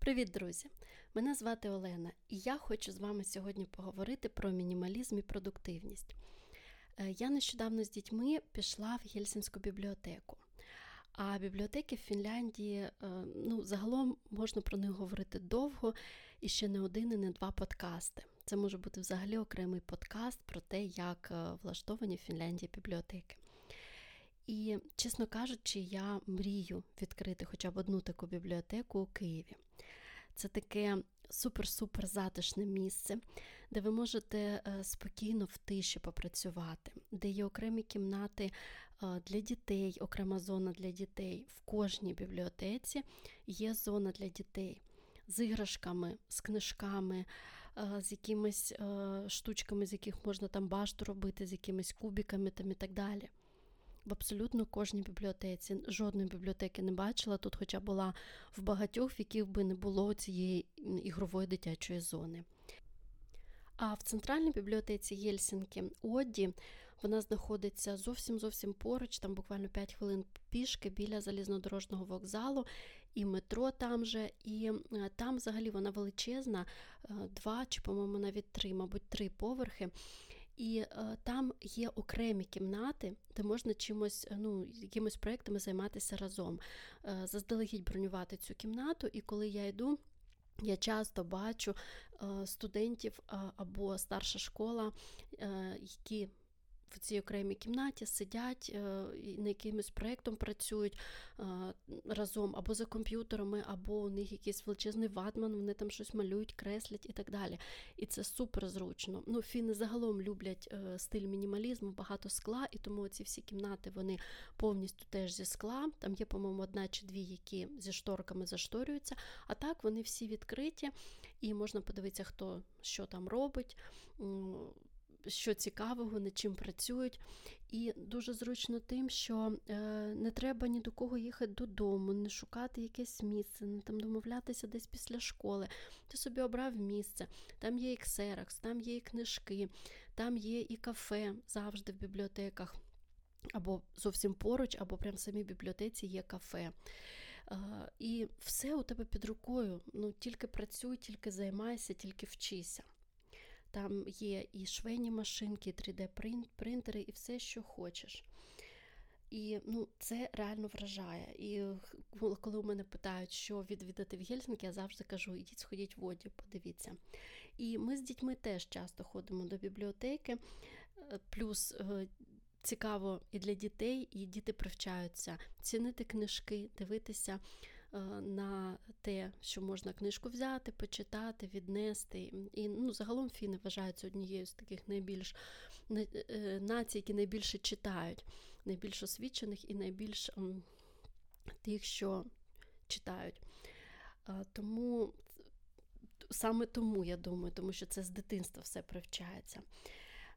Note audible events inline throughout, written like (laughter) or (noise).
Привіт, друзі! Мене звати Олена, і я хочу з вами сьогодні поговорити про мінімалізм і продуктивність. Е, я нещодавно з дітьми пішла в Гельсінську бібліотеку. А бібліотеки в Фінляндії, е, ну, загалом можна про них говорити довго і ще не один і не два подкасти. Це може бути взагалі окремий подкаст про те, як е, влаштовані в Фінляндії бібліотеки. І, чесно кажучи, я мрію відкрити хоча б одну таку бібліотеку у Києві. Це таке супер-супер затишне місце, де ви можете е, спокійно в тиші попрацювати, де є окремі кімнати е, для дітей, окрема зона для дітей. В кожній бібліотеці є зона для дітей. З іграшками, з книжками, е, з якимись штучками, з яких можна там башту робити, з якимись кубиками там і так далі в абсолютно кожній бібліотеці. Жодної бібліотеки не бачила. Тут, хоча була в багатьох, в яких би не було цієї ігрової дитячої зони. А в центральній бібліотеці Єльсінки Одді вона знаходиться зовсім зовсім поруч, там буквально 5 хвилин пішки біля залізнодорожного вокзалу і метро там же. І е, там взагалі вона величезна, е, два чи, по-моєму, навіть три, мабуть, три поверхи. І е, там є окремі кімнати, де можна чимось, ну, якимось проєктами займатися разом. Е, заздалегідь бронювати цю кімнату, і коли я йду. Я часто бачу е, студентів е, або старша школа, е, які в цій окремій кімнаті сидять е, і над якимось проєктом працюють е, разом або за комп'ютерами, або у них якийсь величезний ватман, вони там щось малюють, креслять і так далі. І це супер зручно. Ну, Фіни загалом люблять е, стиль мінімалізму, багато скла, і тому ці всі кімнати вони повністю теж зі скла. Там є, по-моєму, одна чи дві, які зі шторками зашторюються. А так вони всі відкриті, і можна подивитися, хто що там робить що цікавого, над чим працюють. І дуже зручно тим, що е, не треба ні до кого їхати додому, не шукати якесь місце, не там домовлятися десь після школи. Ти собі обрав місце, там є і ксеракс, там є і книжки, там є і кафе завжди в бібліотеках. Або зовсім поруч, або прямо в самій бібліотеці є кафе. Е, і все у тебе під рукою. Ну, Тільки працюй, тільки займайся, тільки вчися. Там є і швейні машинки, 3D-принтери, і все, що хочеш. І ну, це реально вражає. І коли у мене питають, що відвідати в Гельсінкі, я завжди кажу, ідіть, сходіть в воді, подивіться. І ми з дітьми теж часто ходимо до бібліотеки, е, плюс е, цікаво і для дітей, і діти привчаються цінити книжки, дивитися на те, що можна книжку взяти, почитати, віднести. І ну, загалом фіни вважаються однією з таких найбільш е, націй, які найбільше читають, найбільш освічених і найбільш тих, що читають. Тому саме тому я думаю, тому що це з дитинства все привчається.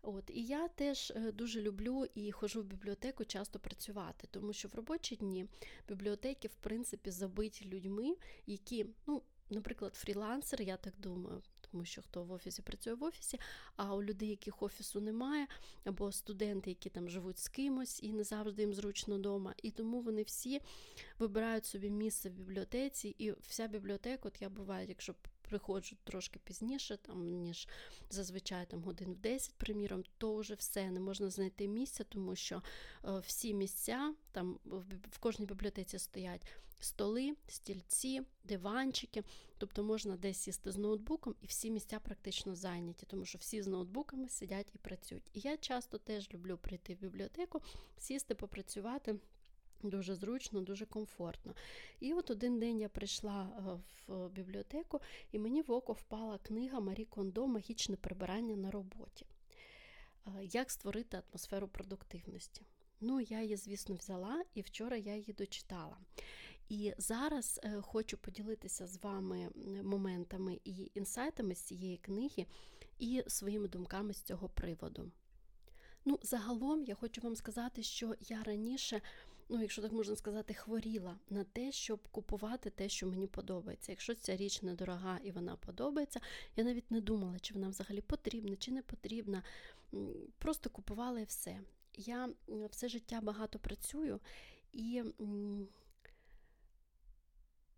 От, І я теж е, дуже люблю і ходжу в бібліотеку часто працювати, тому що в робочі дні бібліотеки, в принципі, забиті людьми, які, ну, наприклад, фрілансер, я так думаю. Тому що хто в офісі працює в офісі, а у людей, яких офісу немає, або студенти, які там живуть з кимось і не завжди їм зручно вдома. І тому вони всі вибирають собі місце в бібліотеці, і вся бібліотека, от я буваю, якщо приходжу трошки пізніше, там, ніж зазвичай там, годин в 10, приміром, то вже все не можна знайти місця, тому що е, всі місця там в кожній бібліотеці стоять столи, стільці, диванчики. Тобто можна десь сісти з ноутбуком, і всі місця практично зайняті, тому що всі з ноутбуками сидять і працюють. І я часто теж люблю прийти в бібліотеку, сісти, попрацювати. Дуже зручно, дуже комфортно. І от один день я прийшла е, в бібліотеку, і мені в око впала книга Марі Кондо Магічне прибирання на роботі. Е, як створити атмосферу продуктивності? Ну, я її, звісно, взяла, і вчора я її дочитала. І зараз е, хочу поділитися з вами моментами і інсайтами з цієї книги, і своїми думками з цього приводу. Ну, загалом я хочу вам сказати, що я раніше, ну, якщо так можна сказати, хворіла на те, щоб купувати те, що мені подобається. Якщо ця річ недорога і вона подобається, я навіть не думала, чи вона взагалі потрібна, чи не потрібна. Просто купувала і все. Я все життя багато працюю і.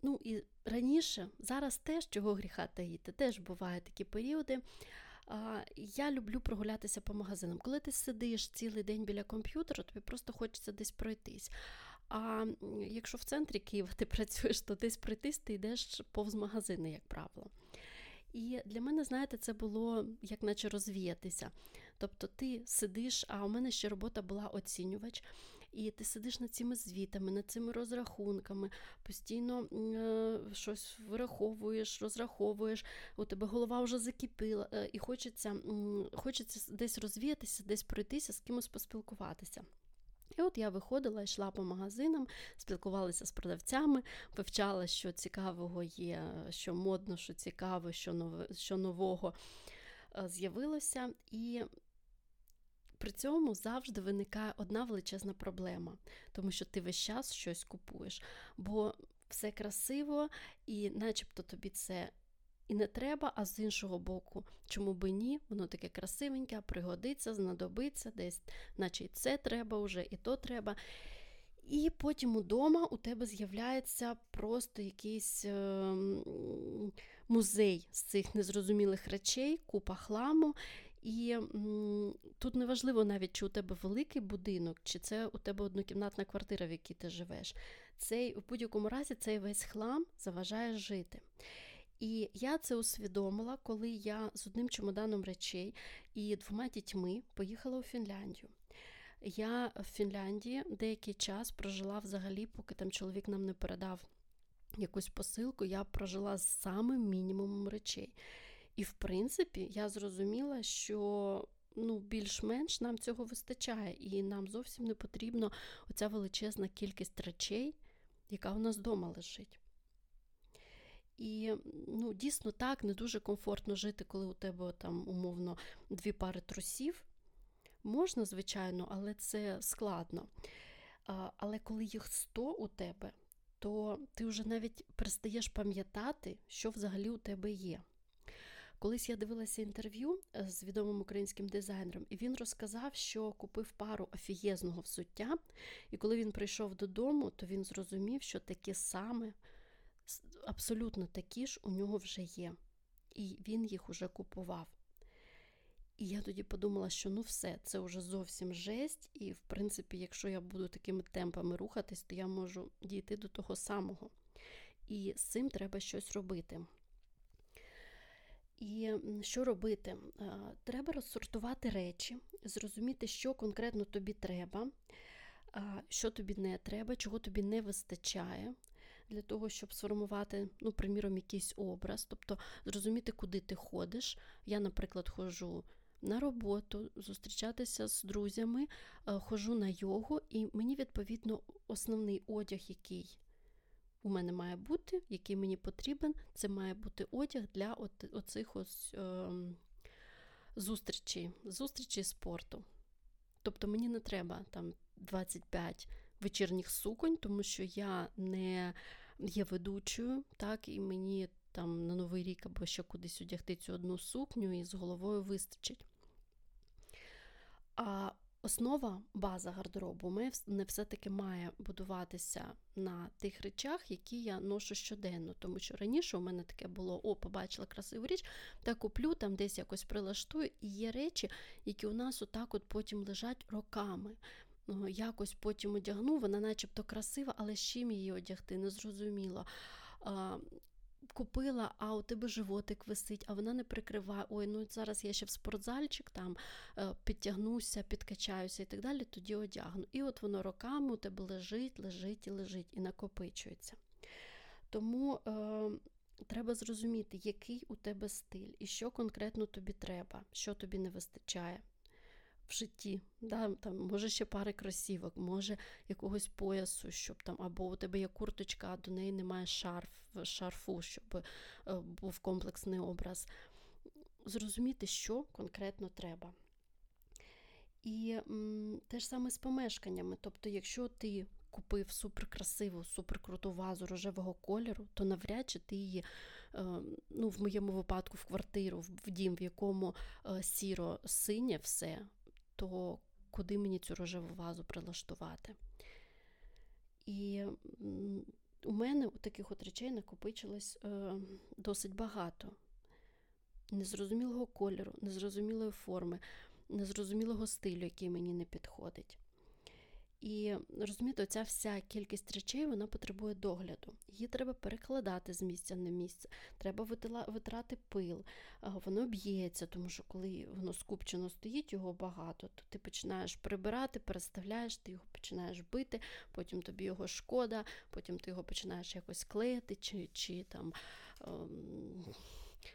Ну і раніше, зараз теж чого гріха таїти, теж бувають такі періоди. Я люблю прогулятися по магазинам. Коли ти сидиш цілий день біля комп'ютера, тобі просто хочеться десь пройтись. А якщо в центрі Києва ти (laughs) працюєш, то десь пройтись, ти йдеш повз магазини, як правило. І для мене, знаєте, це було як наче розвіятися. Тобто ти сидиш, а у мене ще робота була оцінювач. І ти сидиш над цими звітами, над цими розрахунками, постійно е, щось вираховуєш, розраховуєш, у тебе голова вже закипила, е, і хочеться, хочеться десь розвіятися, десь пройтися, з кимось поспілкуватися. І от я виходила, йшла по магазинам, спілкувалася з продавцями, вивчала, що цікавого є, що модно, що цікаво, що нове, що нового е, з'явилося. І при цьому завжди виникає одна величезна проблема, тому що ти весь час щось купуєш, бо все красиво, і начебто тобі це і не треба, а з іншого боку, чому би ні, воно таке красивеньке, пригодиться, знадобиться, десь, наче і це треба вже, і то треба. І потім удома у тебе з'являється просто якийсь е, музей з цих незрозумілих речей, купа хламу. І тут неважливо навіть, чи у тебе великий будинок, чи це у тебе однокімнатна квартира, в якій ти живеш. Цей, У будь-якому разі цей весь хлам заважає жити. І я це усвідомила, коли я з одним чемоданом речей і двома дітьми поїхала у Фінляндію. Я в Фінляндії деякий час прожила взагалі, поки там чоловік нам не передав якусь посилку, я прожила з самим мінімумом речей. І, в принципі, я зрозуміла, що ну, більш-менш нам цього вистачає, і нам зовсім не потрібна оця величезна кількість речей, яка у нас вдома лежить. І ну, дійсно так, не дуже комфортно жити, коли у тебе там умовно дві пари трусів. Можна, звичайно, але це складно. А, Але коли їх 100 у тебе, то ти вже навіть перестаєш пам'ятати, що взагалі у тебе є. Колись я дивилася інтерв'ю е, з відомим українським дизайнером, і він розказав, що купив пару офієзного взуття, і коли він прийшов додому, то він зрозумів, що таке саме абсолютно такі ж у нього вже є. І він їх уже купував. І я тоді подумала, що ну все, це вже зовсім жесть, і, в принципі, якщо я буду такими темпами рухатись, то я можу дійти до того самого. І з цим треба щось робити. І що робити? Треба розсортувати речі, зрозуміти, що конкретно тобі треба, що тобі не треба, чого тобі не вистачає, для того, щоб сформувати, ну, приміром, якийсь образ, тобто зрозуміти, куди ти ходиш. Я, наприклад, ходжу на роботу, зустрічатися з друзями, ходжу на йогу, і мені, відповідно, основний одяг, який у мене має бути, який мені потрібен, це має бути одяг для оцих ось е, зустрічей, зустрічей спорту. Тобто мені не треба там 25 вечірніх суконь, тому що я не є ведучою, так, і мені там на Новий рік або ще кудись одягти цю одну сукню і з головою вистачить. А основа, база гардеробу не все-таки має будуватися на тих речах, які я ношу щоденно. Тому що раніше у мене таке було: о, побачила красиву річ, та куплю, там десь якось прилаштую. І є речі, які у нас отак от потім лежать роками. Ну, якось потім одягну, вона начебто красива, але з чим її одягти, незрозуміло. Купила, а у тебе животик висить, а вона не прикриває. Ой, ну зараз я ще в спортзальчик там е, підтягнуся, підкачаюся і так далі, тоді одягну. І от воно роками у тебе лежить, лежить і лежить, і накопичується. Тому е, треба зрозуміти, який у тебе стиль і що конкретно тобі треба, що тобі не вистачає в житті. Да? Там, Може ще пари кросівок, може якогось поясу, щоб там, або у тебе є курточка, а до неї немає шарф, шарфу, щоб е, був комплексний образ. Зрозуміти, що конкретно треба. І м, те ж саме з помешканнями. Тобто, якщо ти купив суперкрасиву, суперкруту вазу рожевого кольору, то навряд чи ти її, е, ну, в моєму випадку, в квартиру, в дім, в якому е, сіро синє все, то куди мені цю рожеву вазу прилаштувати. І у мене у таких от речей накопичилось е, досить багато. Незрозумілого кольору, незрозумілої форми, незрозумілого стилю, який мені не підходить. І розумієте, оця вся кількість речей вона потребує догляду. Її треба перекладати з місця на місце, треба витрати пил, воно б'ється, тому що коли воно скупчено стоїть, його багато, то ти починаєш прибирати, переставляєш, ти його починаєш бити, потім тобі його шкода, потім ти його починаєш якось клеїти, чи, чи там. Ем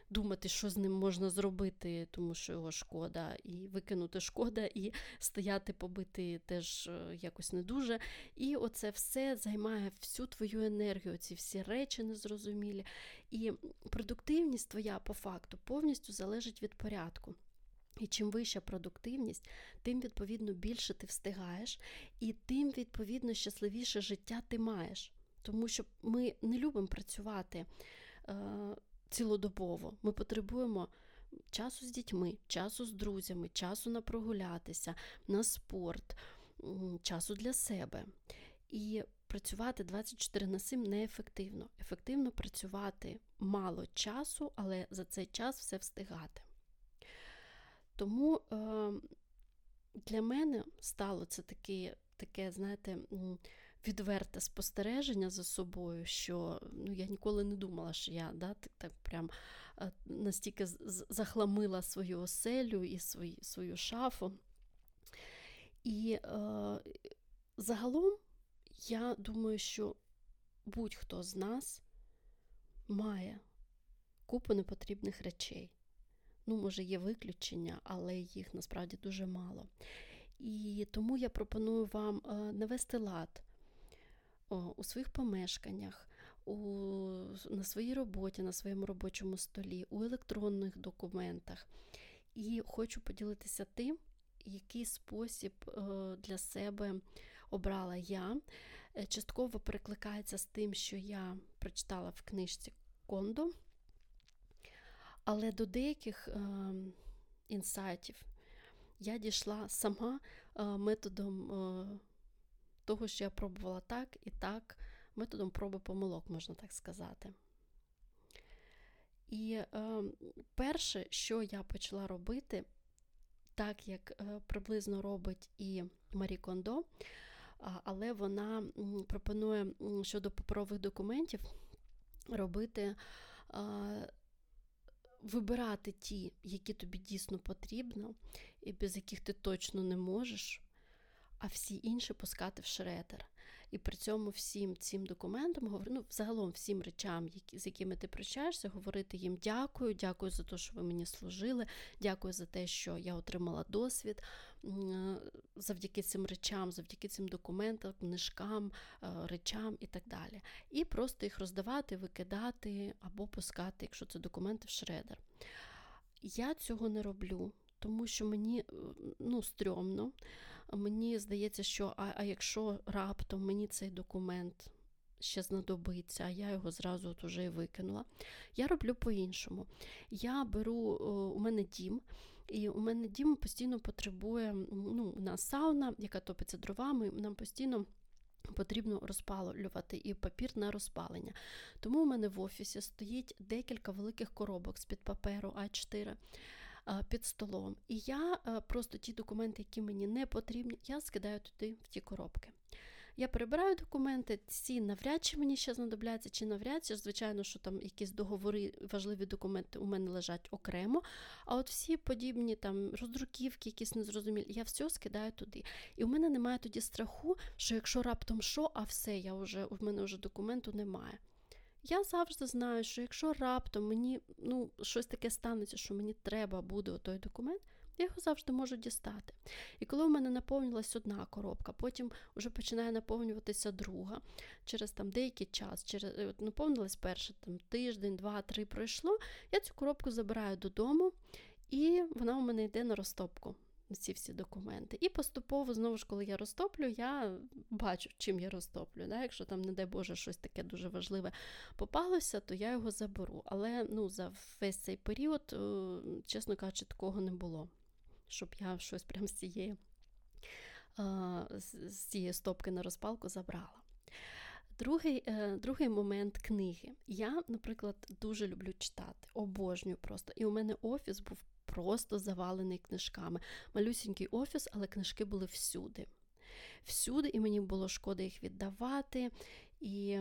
думати, що з ним можна зробити, тому що його шкода, і викинути шкода, і стояти, побити теж е, якось не дуже. І оце все займає всю твою енергію, ці всі речі незрозумілі. І продуктивність твоя по факту повністю залежить від порядку. І чим вища продуктивність, тим, відповідно, більше ти встигаєш, і тим, відповідно, щасливіше життя ти маєш. Тому що ми не любимо працювати. Цілодобово. Ми потребуємо часу з дітьми, часу з друзями, часу на прогулятися, на спорт, часу для себе. І працювати 24 на 7 неефективно. Ефективно працювати мало часу, але за цей час все встигати. Тому е, для мене стало це таке, таке знаєте, відверте спостереження за собою, що ну, я ніколи не думала, що я да, так, прям е, настільки захламила свою оселю і свою, свою шафу. І е, загалом я думаю, що будь-хто з нас має купу непотрібних речей. Ну, може, є виключення, але їх насправді дуже мало. І тому я пропоную вам е, навести лад у своїх помешканнях, у, на своїй роботі, на своєму робочому столі, у електронних документах. І хочу поділитися тим, який спосіб е, для себе обрала я. Е, частково перекликається з тим, що я прочитала в книжці Кондо, але до деяких е, інсайтів я дійшла сама методом того, що я пробувала так і так, методом проби помилок, можна так сказати. І е, перше, що я почала робити, так як е, приблизно робить і Марі Кондо, але вона пропонує щодо паперових документів робити. Е, Вибирати ті, які тобі дійсно потрібно, і без яких ти точно не можеш, а всі інші пускати в шредер. І при цьому всім цим документам, ну, загалом всім речам, які, з якими ти прощаєшся, говорити їм дякую, дякую за те, що ви мені служили, дякую за те, що я отримала досвід завдяки цим речам, завдяки цим документам, книжкам, е, речам і так далі. І просто їх роздавати, викидати або пускати, якщо це документи в шредер. Я цього не роблю тому що мені е, ну, стрьомно. Мені здається, що а, а якщо раптом мені цей документ ще знадобиться, а я його зразу от уже і викинула. Я роблю по-іншому. Я беру, у мене дім, і у мене дім постійно потребує ну, у нас сауна, яка топиться дровами, нам постійно. Потрібно розпалювати і папір на розпалення. Тому у мене в офісі стоїть декілька великих коробок з-під паперу А4 під столом. І я просто ті документи, які мені не потрібні, я скидаю туди в ті коробки. Я перебираю документи, ці навряд чи мені ще знадобляться, чи навряд чи, звичайно, що там якісь договори, важливі документи у мене лежать окремо. А от всі подібні там роздруківки, якісь незрозумілі, я все скидаю туди. І у мене немає тоді страху, що якщо раптом що, а все, я вже, у мене вже документу немає. Я завжди знаю, що якщо раптом мені ну, щось таке станеться, що мені треба буде той документ, я його завжди можу дістати. І коли у мене наповнилась одна коробка, потім вже починає наповнюватися друга, через там деякий час, через е, наповнилась перша там, тиждень, два, три пройшло, я цю коробку забираю додому, і вона у мене йде на розтопку ці всі документи. І поступово, знову ж, коли я розтоплю, я бачу, чим я розтоплю. Да? Якщо там, не дай Боже, щось таке дуже важливе попалося, то я його заберу. Але ну, за весь цей період, е, чесно кажучи, такого не було, щоб я щось прямо з цієї, з цієї стопки на розпалку забрала. Другий е, другий момент книги. Я, наприклад, дуже люблю читати, обожнюю просто. І у мене офіс був просто завалений книжками. Малюсінький офіс, але книжки були всюди. Всюди, і мені було шкода їх віддавати. І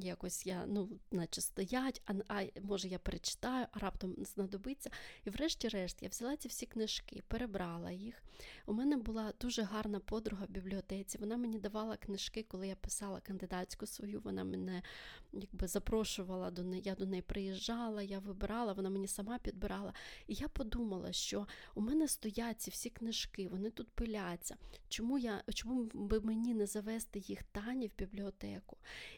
якось я, ну, наче стоять, а, а може я перечитаю, а раптом знадобиться. І врешті-решт я взяла ці всі книжки, перебрала їх. У мене була дуже гарна подруга в бібліотеці. Вона мені давала книжки, коли я писала кандидатську свою. Вона мене якби запрошувала до неї. Я до неї приїжджала, я вибирала, вона мені сама підбирала. І я подумала, що у мене стоять ці всі книжки, вони тут пиляться. Чому я, чому би мені не завести їх Тані в бібліотеку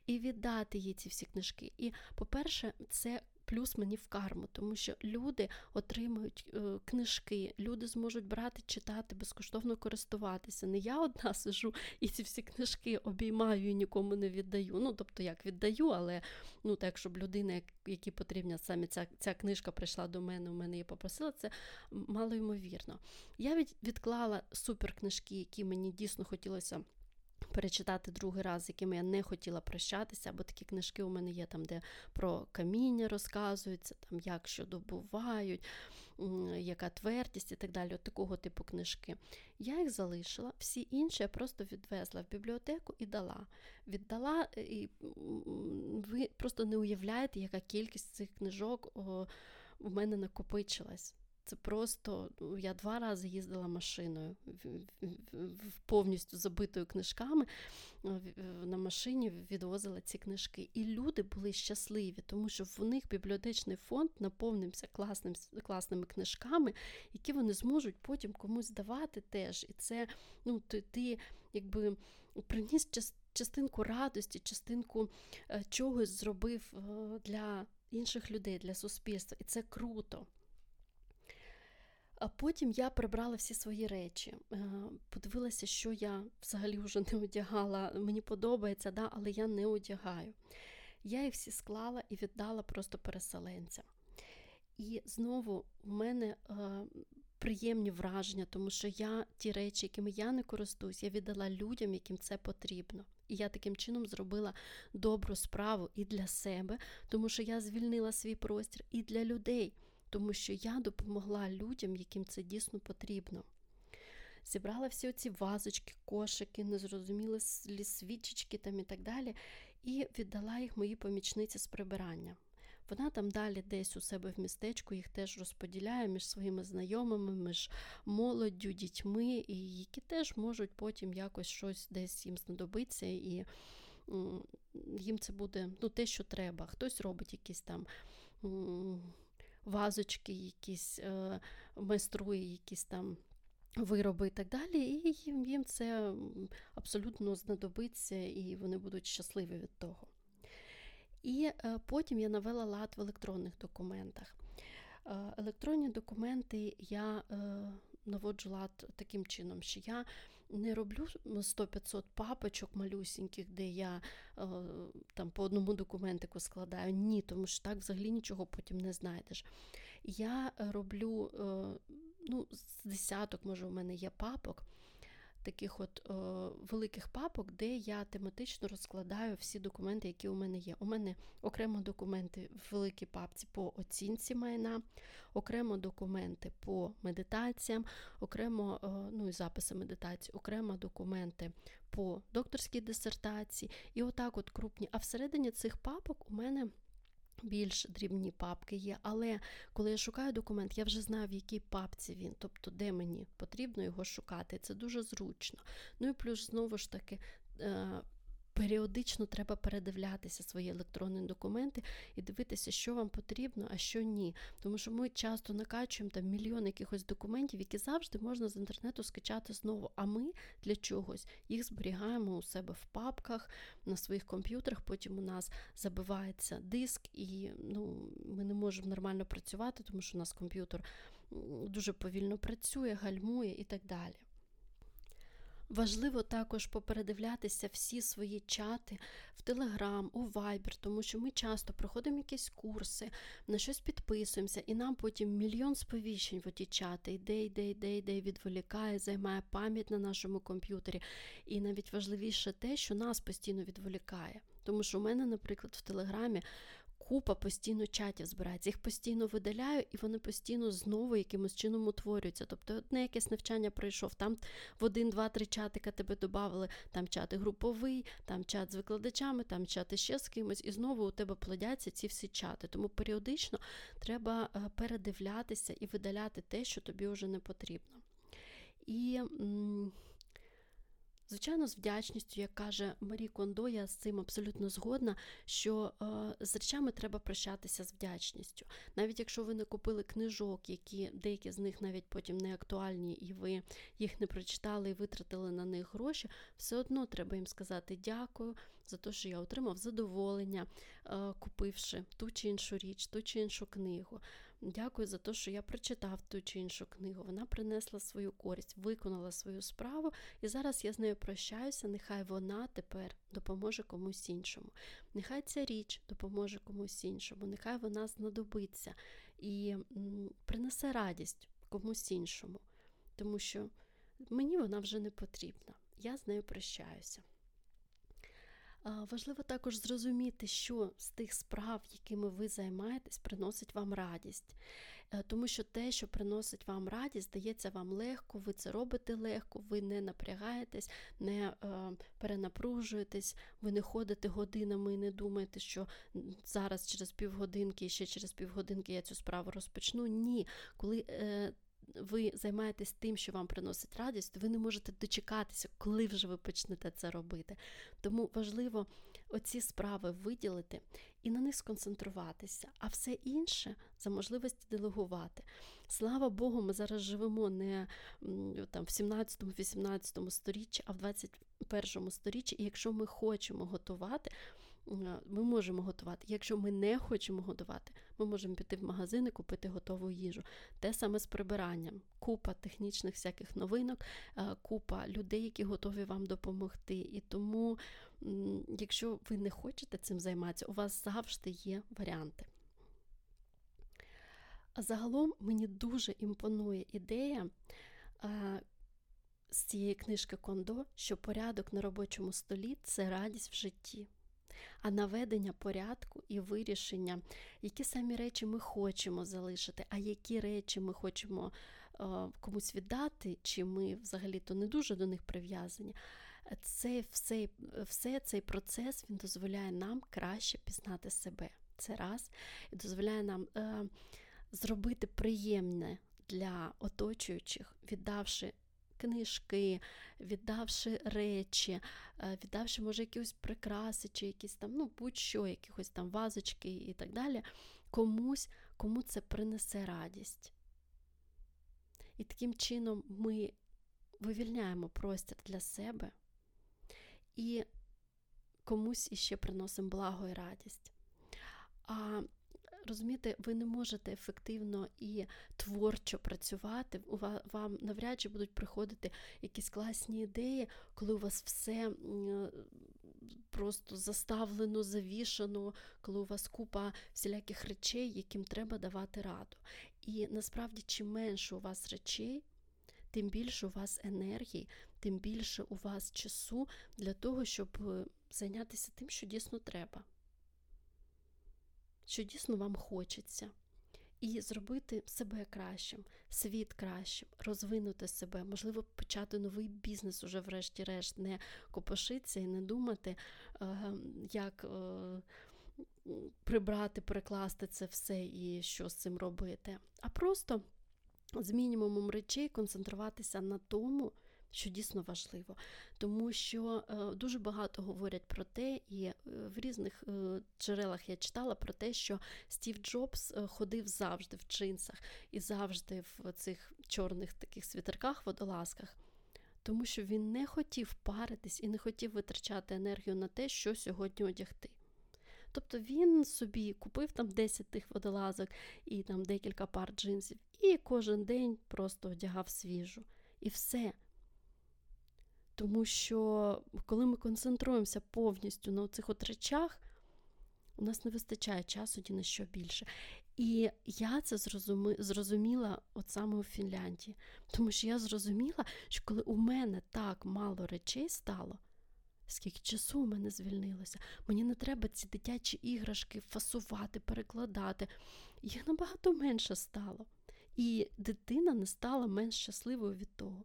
і віддати їй ці всі книжки? І, по-перше, це плюс мені в карму, тому що люди отримують е, книжки, люди зможуть брати, читати, безкоштовно користуватися. Не я одна (laughs) сижу і ці всі книжки обіймаю і нікому не віддаю. Ну, тобто, як віддаю, але ну, так, щоб людина, які потрібна саме ця ця книжка прийшла до мене, у мене її попросила, це мало ймовірно. Я від, відклала суперкнижки, які мені дійсно хотілося перечитати другий раз, з якими я не хотіла прощатися, або такі книжки у мене є там, де про каміння розказується, там як що добувають, яка твердість і так далі. От такого типу книжки. Я їх залишила, всі інші я просто відвезла в бібліотеку і дала. Віддала, і ви просто не уявляєте, яка кількість цих книжок у мене накопичилась. Це просто ну, я два рази їздила машиною повністю забитою книжками. На машині відвозила ці книжки. І люди були щасливі, тому що в них бібліотечний фонд наповнився класним, класними книжками, які вони зможуть потім комусь давати теж. І це ну, ти, ти якби приніс частинку радості, частинку е, чогось зробив е, для інших людей, для суспільства. І це круто. А потім я прибрала всі свої речі, е, подивилася, що я взагалі вже не одягала. Мені подобається, да, але я не одягаю. Я їх всі склала і віддала просто переселенцям. І знову в мене е, приємні враження, тому що я ті речі, якими я не користуюсь, я віддала людям, яким це потрібно. І я таким чином зробила добру справу і для себе, тому що я звільнила свій простір і для людей тому що я допомогла людям, яким це дійсно потрібно. Зібрала всі оці вазочки, кошики, незрозумілі свічечки там і так далі, і віддала їх моїй помічниці з прибирання. Вона там далі десь у себе в містечку їх теж розподіляє між своїми знайомими, між молоддю, дітьми, і які теж можуть потім якось щось десь їм знадобиться, і їм це буде ну, те, що треба. Хтось робить якісь там вазочки, якісь е, майструє, якісь там. Вироби і так далі, і їм, це абсолютно знадобиться, і вони будуть щасливі від того. І е, потім я навела лад в електронних документах. Е, електронні документи я наводжу лад таким чином, що я не роблю 100-500 папочок малюсіньких, де я е, там по одному документику складаю. Ні, тому що так взагалі нічого потім не знайдеш. Я роблю е, ну, з десяток, може, у мене є папок таких от о, е, великих папок, де я тематично розкладаю всі документи, які у мене є. У мене окремо документи в великій папці по оцінці майна, окремо документи по медитаціям, окремо о, е, ну і записи медитації, окремо документи по докторській дисертації. І отак от крупні. А всередині цих папок у мене більш дрібні папки є, але коли я шукаю документ, я вже знаю, в якій папці він, тобто де мені потрібно його шукати. Це дуже зручно. Ну і плюс, знову ж таки, е, Періодично треба передивлятися свої електронні документи і дивитися, що вам потрібно, а що ні. Тому що ми часто накачуємо там мільйон якихось документів, які завжди можна з інтернету скачати знову. А ми для чогось їх зберігаємо у себе в папках, на своїх комп'ютерах. Потім у нас забивається диск, і ну, ми не можемо нормально працювати, тому що у нас комп'ютер дуже повільно працює, гальмує і так далі. Важливо також попередивлятися всі свої чати в Телеграм, у Viber, тому що ми часто проходимо якісь курси, на щось підписуємося, і нам потім мільйон сповіщень в оті чати йде, йде, йде, йде, відволікає, займає пам'ять на нашому комп'ютері. І навіть важливіше те, що нас постійно відволікає. Тому що у мене, наприклад, в Телеграмі купа постійно чатів збирається, їх постійно видаляю, і вони постійно знову якимось чином утворюються. Тобто, одне якесь навчання пройшов, там в один, два, три чатика тебе додали, там чати груповий, там чат з викладачами, там чати ще з кимось, і знову у тебе плодяться ці всі чати. Тому періодично треба е, передивлятися і видаляти те, що тобі вже не потрібно. І Звичайно, з вдячністю, як каже Марі Кондо, я з цим абсолютно згодна, що е, з речами треба прощатися з вдячністю. Навіть якщо ви не купили книжок, які деякі з них навіть потім не актуальні, і ви їх не прочитали і витратили на них гроші, все одно треба їм сказати дякую за те, що я отримав задоволення, е, купивши ту чи іншу річ, ту чи іншу книгу. Дякую за те, що я прочитав ту чи іншу книгу. Вона принесла свою користь, виконала свою справу, і зараз я з нею прощаюся. Нехай вона тепер допоможе комусь іншому. Нехай ця річ допоможе комусь іншому, нехай вона знадобиться і принесе радість комусь іншому, тому що мені вона вже не потрібна. Я з нею прощаюся. Важливо також зрозуміти, що з тих справ, якими ви займаєтесь, приносить вам радість. Е, тому що те, що приносить вам радість, здається вам легко, ви це робите легко, ви не напрягаєтесь, не е, перенапружуєтесь, ви не ходите годинами і не думаєте, що зараз через півгодинки і ще через півгодинки я цю справу розпочну. Ні, коли е, ви займаєтесь тим, що вам приносить радість, то ви не можете дочекатися, коли вже ви почнете це робити. Тому важливо оці справи виділити і на них сконцентруватися, а все інше за можливості делегувати. Слава Богу, ми зараз живемо не там, в 17-18 сторіччі, а в 21 сторіччі, і якщо ми хочемо готувати, ми можемо готувати. Якщо ми не хочемо готувати, ми можемо піти в магазин і купити готову їжу. Те саме з прибиранням, купа технічних всяких новинок, купа людей, які готові вам допомогти. І тому, якщо ви не хочете цим займатися, у вас завжди є варіанти. А загалом мені дуже імпонує ідея з цієї книжки Кондо, що порядок на робочому столі це радість в житті а наведення порядку і вирішення, які самі речі ми хочемо залишити, а які речі ми хочемо е, комусь віддати, чи ми взагалі-то не дуже до них прив'язані. Це все, все цей процес він дозволяє нам краще пізнати себе. Це раз, і дозволяє нам е, зробити приємне для оточуючих, віддавши книжки, віддавши речі, е, віддавши, може, якісь прикраси, чи якісь там, ну, будь-що, якихось там вазочки і так далі, комусь, кому це принесе радість. І таким чином ми вивільняємо простір для себе і комусь іще приносимо благо і радість. А розумієте, ви не можете ефективно і творчо працювати. Вам навряд чи будуть приходити якісь класні ідеї, коли у вас все просто заставлено, завішано, коли у вас купа всіляких речей, яким треба давати раду. І насправді, чим менше у вас речей, тим більше у вас енергії, тим більше у вас часу для того, щоб е, зайнятися тим, що дійсно треба що дійсно вам хочеться. І зробити себе кращим, світ кращим, розвинути себе, можливо, почати новий бізнес уже, врешті-решт, не копошитися і не думати, е, як е, прибрати, перекласти це все і що з цим робити, а просто з мінімумом речей концентруватися на тому, що дійсно важливо, тому що е, дуже багато говорять про те, і е, в різних е, джерелах я читала про те, що Стів Джобс ходив завжди в джинсах і завжди в цих чорних таких світерках, водолазках. Тому що він не хотів паритись і не хотів витрачати енергію на те, що сьогодні одягти. Тобто він собі купив там 10 тих водолазок і там декілька пар джинсів, і кожен день просто одягав свіжу. І все. Тому що коли ми концентруємося повністю на цих от речах, у нас не вистачає часу ні на що більше. І я це зрозуміла от саме у Фінляндії. Тому що я зрозуміла, що коли у мене так мало речей стало, скільки часу у мене звільнилося, мені не треба ці дитячі іграшки фасувати, перекладати. Їх набагато менше стало. І дитина не стала менш щасливою від того.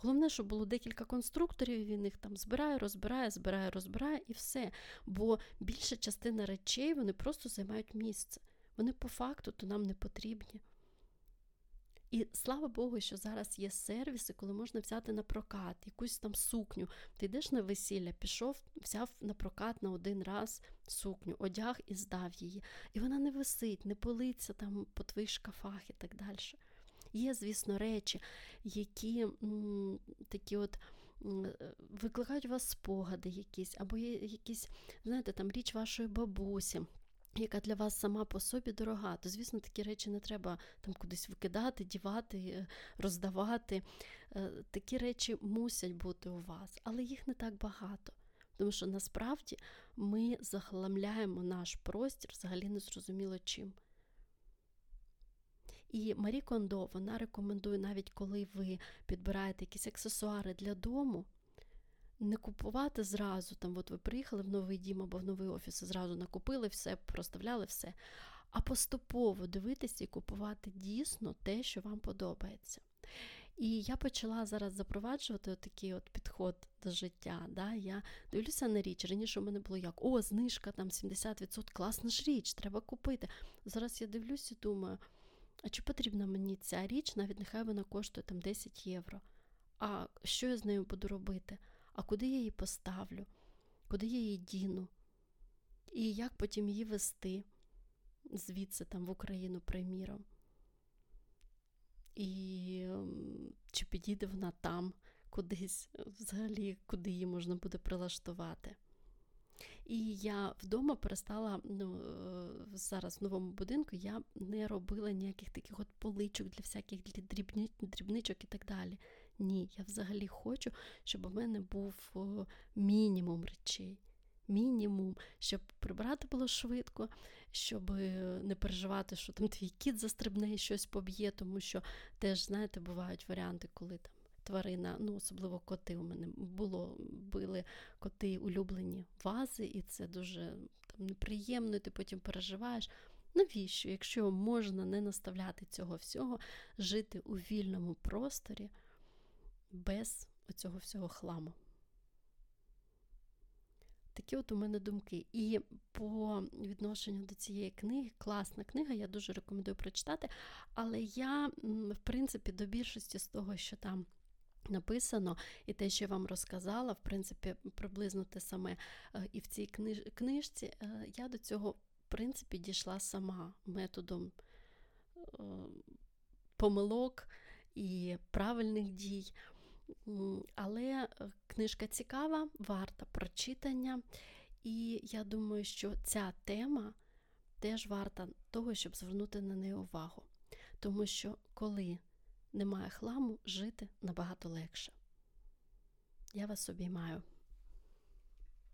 Головне, щоб було декілька конструкторів, він їх там збирає, розбирає, збирає, розбирає і все. Бо більша частина речей вони просто займають місце. Вони по факту то нам не потрібні. І слава Богу, що зараз є сервіси, коли можна взяти на прокат якусь там сукню. Ти йдеш на весілля, пішов, взяв на прокат на один раз сукню, одяг і здав її. І вона не висить, не политься там по твоїх шкафах і так далі. Є, звісно, речі, які такі от. Викликають у вас спогади якісь, або є якісь, знаєте, там річ вашої бабусі, яка для вас сама по собі дорога, то, звісно, такі речі не треба там кудись викидати, дівати, е, роздавати. Е, такі речі мусять бути у вас, але їх не так багато. Тому що насправді ми захламляємо наш простір взагалі не зрозуміло чим. І Марі Кондо вона рекомендує, навіть коли ви підбираєте якісь аксесуари для дому, не купувати зразу. Там, от ви приїхали в новий дім або в новий офіс, зразу накупили все, проставляли все. А поступово дивитися і купувати дійсно те, що вам подобається. І я почала зараз запроваджувати такий от підход до життя. Да? Я дивлюся на річ. Раніше у мене було як: о, знижка там 70%, класна ж річ, треба купити. Зараз я дивлюся і думаю, а чи потрібна мені ця річ, навіть нехай вона коштує там 10 євро. А що я з нею буду робити? а куди я її поставлю, куди я її діну, і як потім її вести звідси там в Україну, приміром. І ем, чи підійде вона там кудись, взагалі, куди її можна буде прилаштувати. І я вдома перестала ну, е, зараз в новому будинку я не робила ніяких таких от поличок для всяких для дрібничок і так далі. Ні, я взагалі хочу, щоб у мене був мінімум речей. Мінімум, щоб прибрати було швидко, щоб е, не переживати, що там твій кіт застрибне і щось поб'є, тому що теж, знаєте, бувають варіанти, коли там тварина, ну особливо коти у мене було, били коти улюблені вази, і це дуже там, неприємно, і ти потім переживаєш. Навіщо, якщо можна не наставляти цього всього, жити у вільному просторі? без оцього всього хламу. Такі от у мене думки. І по відношенню до цієї книги, класна книга, я дуже рекомендую прочитати. Але я, в принципі, до більшості з того, що там написано, і те, що я вам розказала, в принципі, приблизно те саме е, і в цій книж... книжці, е, я до цього, в принципі, дійшла сама методом е, помилок і правильних дій. Але книжка цікава, варта прочитання. І я думаю, що ця тема теж варта того, щоб звернути на неї увагу. Тому що, коли немає хламу, жити набагато легше. Я вас обіймаю.